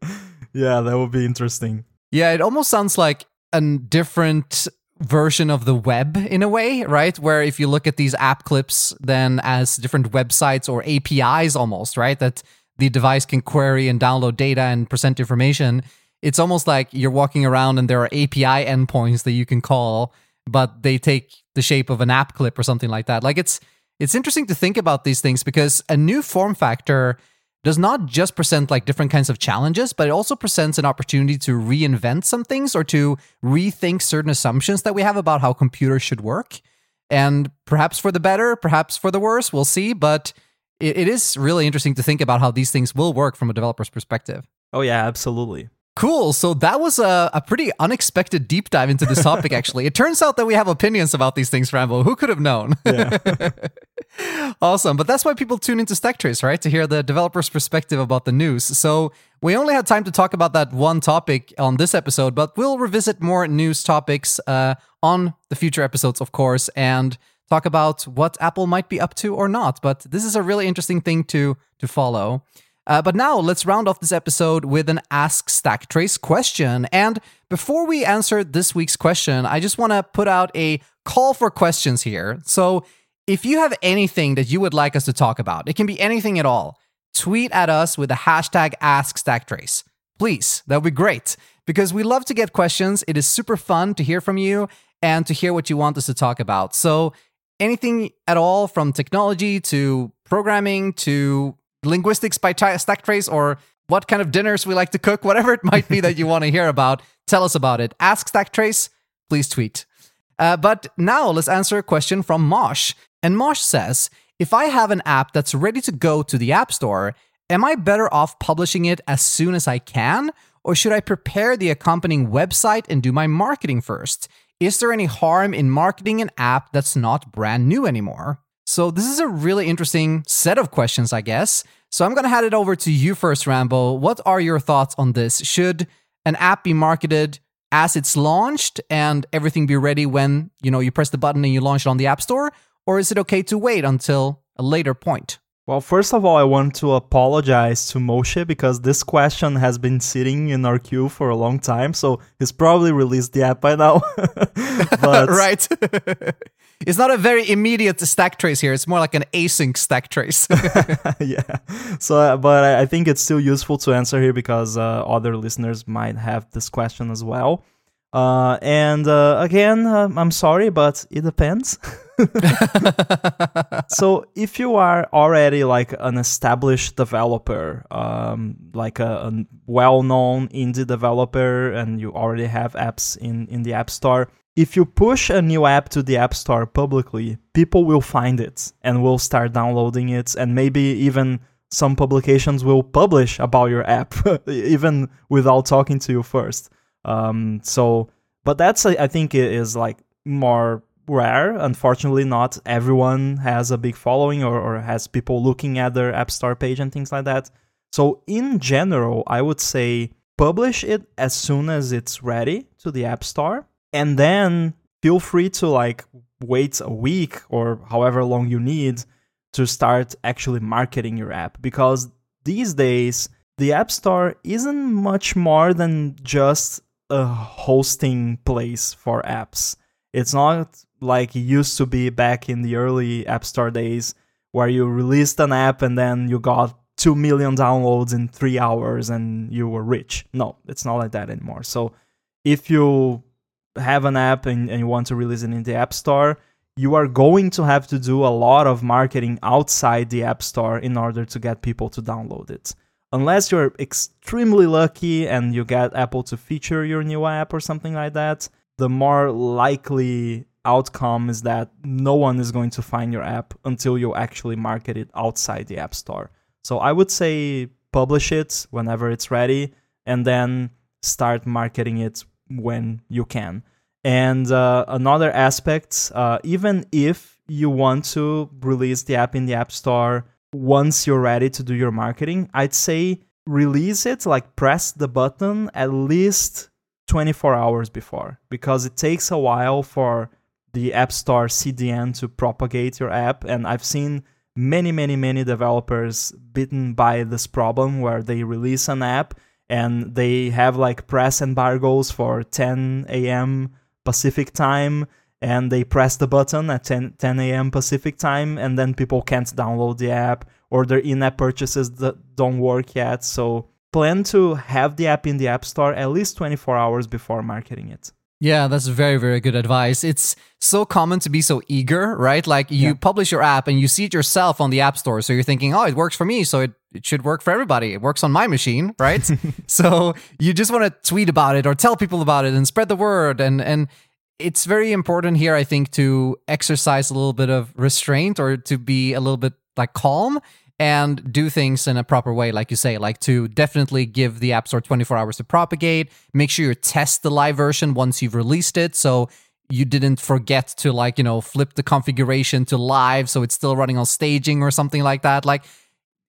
yeah, that would be interesting. Yeah, it almost sounds like a different version of the web in a way, right? Where if you look at these app clips then as different websites or APIs almost, right? That the device can query and download data and present information. It's almost like you're walking around and there are API endpoints that you can call, but they take the shape of an app clip or something like that. Like it's it's interesting to think about these things because a new form factor does not just present like different kinds of challenges, but it also presents an opportunity to reinvent some things or to rethink certain assumptions that we have about how computers should work. And perhaps for the better, perhaps for the worse, we'll see. But it, it is really interesting to think about how these things will work from a developer's perspective. Oh, yeah, absolutely. Cool. So that was a, a pretty unexpected deep dive into this topic, actually. it turns out that we have opinions about these things, Rambo. Who could have known? Yeah. awesome. But that's why people tune into Stacktrace, right? To hear the developer's perspective about the news. So we only had time to talk about that one topic on this episode, but we'll revisit more news topics uh, on the future episodes, of course, and talk about what Apple might be up to or not. But this is a really interesting thing to to follow. Uh, but now let's round off this episode with an Ask Stacktrace question. And before we answer this week's question, I just want to put out a call for questions here. So if you have anything that you would like us to talk about, it can be anything at all, tweet at us with the hashtag AskStacktrace. Please, that would be great because we love to get questions. It is super fun to hear from you and to hear what you want us to talk about. So anything at all from technology to programming to linguistics by Stack Trace, or what kind of dinners we like to cook, whatever it might be that you want to hear about, tell us about it. Ask Stacktrace, please tweet. Uh, but now let's answer a question from Mosh. And Mosh says, if I have an app that's ready to go to the App Store, am I better off publishing it as soon as I can? Or should I prepare the accompanying website and do my marketing first? Is there any harm in marketing an app that's not brand new anymore? So, this is a really interesting set of questions, I guess. So, I'm going to hand it over to you first, Rambo. What are your thoughts on this? Should an app be marketed as it's launched and everything be ready when, you know, you press the button and you launch it on the App Store? Or is it okay to wait until a later point? Well, first of all, I want to apologize to Moshe because this question has been sitting in our queue for a long time. So he's probably released the app by now. but right. it's not a very immediate stack trace here. It's more like an async stack trace. yeah. So, uh, but I think it's still useful to answer here because uh, other listeners might have this question as well. Uh, and uh, again, uh, I'm sorry, but it depends. so if you are already like an established developer, um, like a, a well-known indie developer, and you already have apps in in the App Store, if you push a new app to the App Store publicly, people will find it and will start downloading it, and maybe even some publications will publish about your app, even without talking to you first. Um, so, but that's I think it is like more rare. Unfortunately, not everyone has a big following or, or has people looking at their App Store page and things like that. So, in general, I would say publish it as soon as it's ready to the App Store, and then feel free to like wait a week or however long you need to start actually marketing your app because these days the App Store isn't much more than just a hosting place for apps. It's not like it used to be back in the early App Store days where you released an app and then you got 2 million downloads in three hours and you were rich. No, it's not like that anymore. So if you have an app and, and you want to release it in the App Store, you are going to have to do a lot of marketing outside the App Store in order to get people to download it unless you're extremely lucky and you get Apple to feature your new app or something like that, the more likely outcome is that no one is going to find your app until you actually market it outside the App Store. So I would say publish it whenever it's ready and then start marketing it when you can. And uh, another aspect, uh, even if you want to release the app in the App Store once you're ready to do your marketing, I'd say release it, like press the button at least 24 hours before because it takes a while for the App Store CDN to propagate your app. And I've seen many, many, many developers bitten by this problem where they release an app and they have like press embargoes for 10 a.m. Pacific time and they press the button at 10, 10 a.m. Pacific time, and then people can't download the app or their in app purchases that don't work yet. So plan to have the app in the App Store at least 24 hours before marketing it. Yeah, that's very, very good advice. It's so common to be so eager, right? Like you yeah. publish your app and you see it yourself on the App Store. So you're thinking, oh, it works for me. So it, it should work for everybody. It works on my machine, right? so you just want to tweet about it or tell people about it and spread the word. And, and it's very important here, I think, to exercise a little bit of restraint or to be a little bit like calm and do things in a proper way, like you say, like to definitely give the App Store 24 hours to propagate. Make sure you test the live version once you've released it. So you didn't forget to like, you know, flip the configuration to live so it's still running on staging or something like that. Like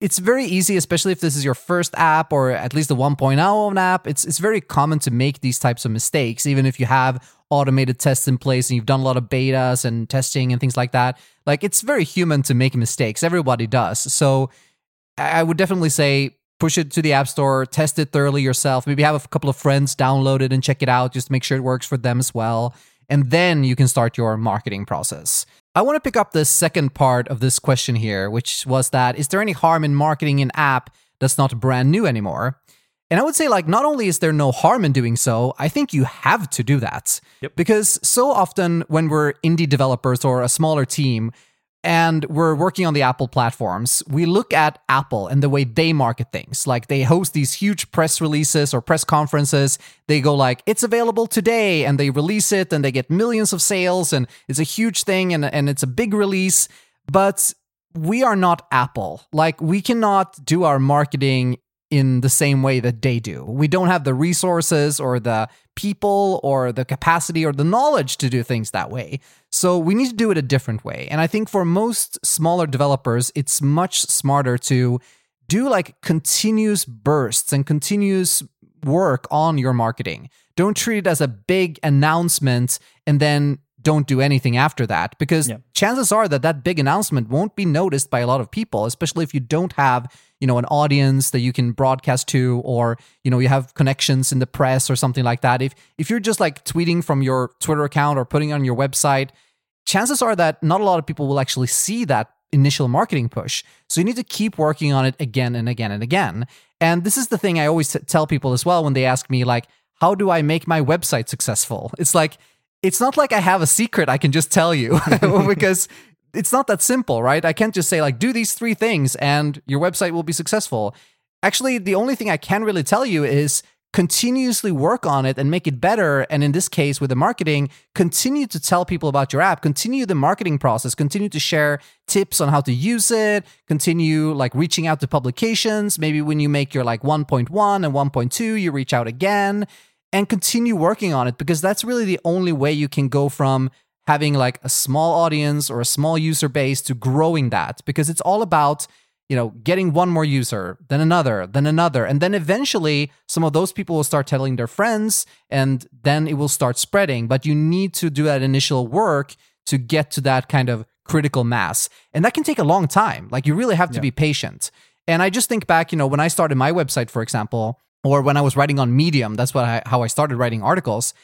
it's very easy, especially if this is your first app or at least the 1.0 of an app. It's it's very common to make these types of mistakes, even if you have automated tests in place and you've done a lot of betas and testing and things like that. Like it's very human to make mistakes. Everybody does. So I would definitely say push it to the App Store, test it thoroughly yourself. Maybe have a couple of friends download it and check it out just to make sure it works for them as well. And then you can start your marketing process. I want to pick up the second part of this question here, which was that is there any harm in marketing an app that's not brand new anymore? And I would say, like, not only is there no harm in doing so, I think you have to do that. Yep. Because so often when we're indie developers or a smaller team, and we're working on the Apple platforms, we look at Apple and the way they market things. Like they host these huge press releases or press conferences. They go like, it's available today, and they release it and they get millions of sales, and it's a huge thing and, and it's a big release. But we are not Apple. Like we cannot do our marketing in the same way that they do. We don't have the resources or the people or the capacity or the knowledge to do things that way. So we need to do it a different way. And I think for most smaller developers, it's much smarter to do like continuous bursts and continuous work on your marketing. Don't treat it as a big announcement and then don't do anything after that because yeah. chances are that that big announcement won't be noticed by a lot of people especially if you don't have you know an audience that you can broadcast to or you know you have connections in the press or something like that. If if you're just like tweeting from your twitter account or putting it on your website chances are that not a lot of people will actually see that initial marketing push. So you need to keep working on it again and again and again. And this is the thing i always t- tell people as well when they ask me like how do i make my website successful? It's like it's not like I have a secret I can just tell you. Because it's not that simple, right? I can't just say, like, do these three things and your website will be successful. Actually, the only thing I can really tell you is continuously work on it and make it better. And in this case, with the marketing, continue to tell people about your app, continue the marketing process, continue to share tips on how to use it, continue like reaching out to publications. Maybe when you make your like 1.1 and 1.2, you reach out again and continue working on it because that's really the only way you can go from having like a small audience or a small user base to growing that because it's all about you know, getting one more user, then another, then another. And then eventually some of those people will start telling their friends and then it will start spreading. But you need to do that initial work to get to that kind of critical mass. And that can take a long time. Like you really have to Yeah. be patient. And I just think back, you know, when I started my website, for example, or when I was writing on Medium, that's what I, how I started writing articles.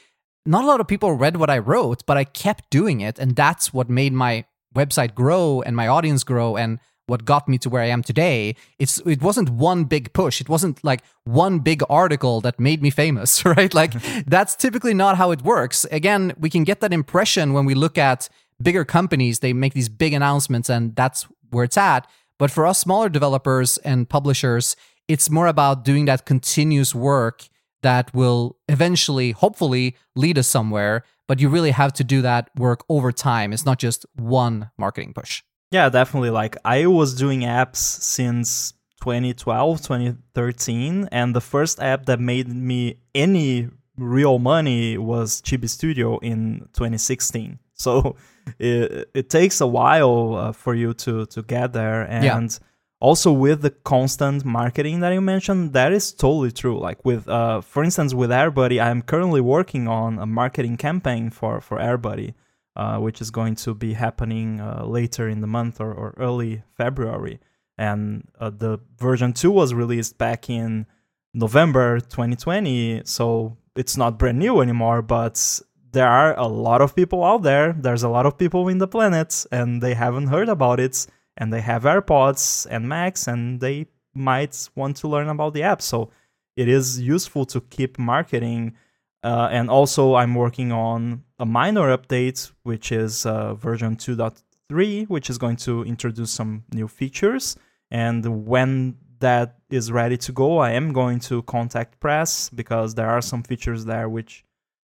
Not a lot of people read what I wrote, but I kept doing it. And that's what made my website grow and my audience grow and what got me to where I am today. It's it wasn't one big push. It wasn't like one big article that made me famous, right? Like that's typically not how it works. Again, we can get that impression when we look at bigger companies, they make these big announcements and that's where it's at. But for us smaller developers and publishers, it's more about doing that continuous work that will eventually, hopefully, lead us somewhere. But you really have to do that work over time. It's not just one marketing push. Yeah, definitely. Like I was doing apps since 2012, 2013, and the first app that made me any real money was Chibi Studio in 2016. So it, it takes a while uh, for you to to get there and Yeah. Also with the constant marketing that you mentioned that is totally true. Like with uh, for instance with airbuddy i'm currently working on a marketing campaign for for airbuddy uh, which is going to be happening uh, later in the month or, or early february. And uh, the version 2 was released back in november 2020 so it's not brand new anymore but there are a lot of people out there. There's a lot of people in the planet and they haven't heard about it and they have AirPods and Macs, and they might want to learn about the app. So it is useful to keep marketing. Uh, and also, I'm working on a minor update, which is uh, version 2.3, which is going to introduce some new features. And when that is ready to go, I am going to contact press because there are some features there which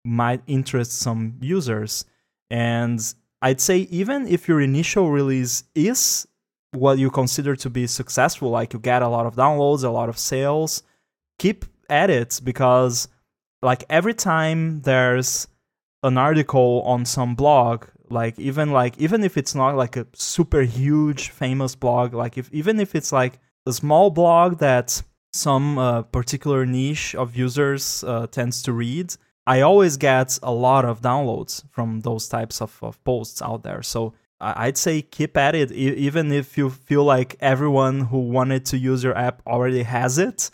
might interest some users. And I'd say even if your initial release is what you consider to be successful, like you get a lot of downloads, a lot of sales, keep at it because like every time there's an article on some blog, like even like even if it's not like a super huge famous blog, like if even if it's like a small blog that some uh, particular niche of users uh, tends to read, I always get a lot of downloads from those types of, of posts out there. So I'd say keep at it, e- even if you feel like everyone who wanted to use your app already has it.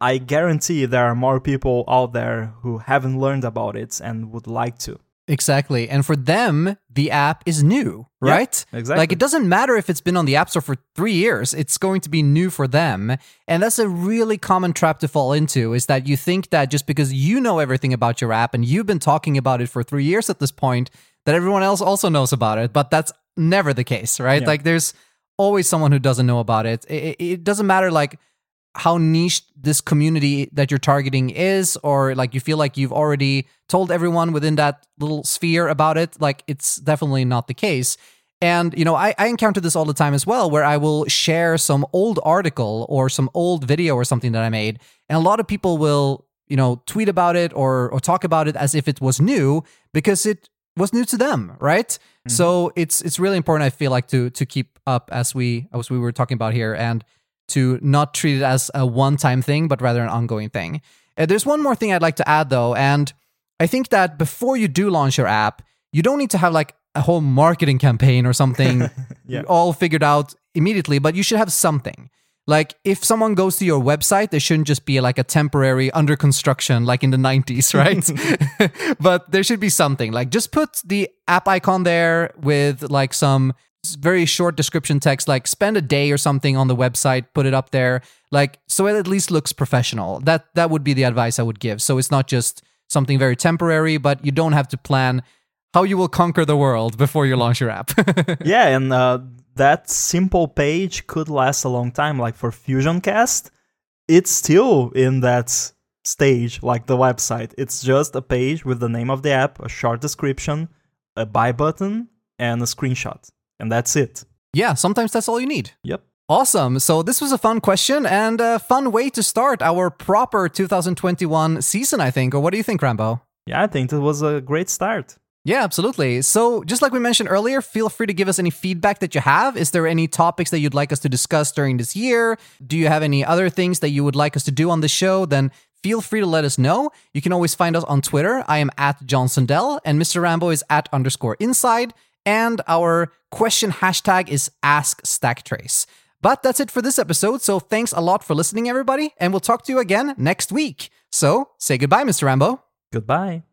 I guarantee there are more people out there who haven't learned about it and would like to. Exactly. And for them, the app is new, Yeah, right? exactly. Like it doesn't matter if it's been on the App Store for three years, it's going to be new for them. And that's a really common trap to fall into is that you think that just because you know everything about your app and you've been talking about it for three years at this point, that everyone else also knows about it. But that's never the case, right? Yeah. Like there's always someone who doesn't know about it. It, it- doesn't matter like how niche this community that you're targeting is or like you feel like you've already told everyone within that little sphere about it like it's definitely not the case and you know I, I encounter this all the time as well where i will share some old article or some old video or something that i made and a lot of people will you know tweet about it or or talk about it as if it was new because it was new to them right so it's it's really important i feel like to to keep up as we as we were talking about here and to not treat it as a one time thing, but rather an ongoing thing. Uh, there's one more thing I'd like to add though, and I think that before you do launch your app, you don't need to have like a whole marketing campaign or something Yeah. all figured out immediately, but you should have something. Like if someone goes to your website, there shouldn't just be like a temporary under construction like in the 90s, right? but there should be something. Like just put the app icon there with like some very short description text like spend a day or something on the website, put it up there like so it at least looks professional. That that would be the advice I would give. So it's not just something very temporary, but you don't have to plan how you will conquer the world before you launch your app. yeah, and uh, that simple page could last a long time. Like for FusionCast, it's still in that stage, like the website. It's just a page with the name of the app, a short description, a buy button, and a screenshot. And that's it. yeah, sometimes that's all you need. Yep. Awesome. So this was a fun question and a fun way to start our proper 2021 season, I think. Or what do you think, Rambo? Yeah, I think it was a great start. Yeah, absolutely. So, just like we mentioned earlier, feel free to give us any feedback that you have. Is there any topics that you'd like us to discuss during this year? Do you have any other things that you would like us to do on the show? Then feel free to let us know. You can always find us on Twitter. I am at John Sundell, and Mr. Rambo is at underscore inside. And our question hashtag is Ask Stacktrace. But that's it for this episode. So thanks a lot for listening, everybody, and we'll talk to you again next week. So say goodbye, Mr. Rambo. Goodbye.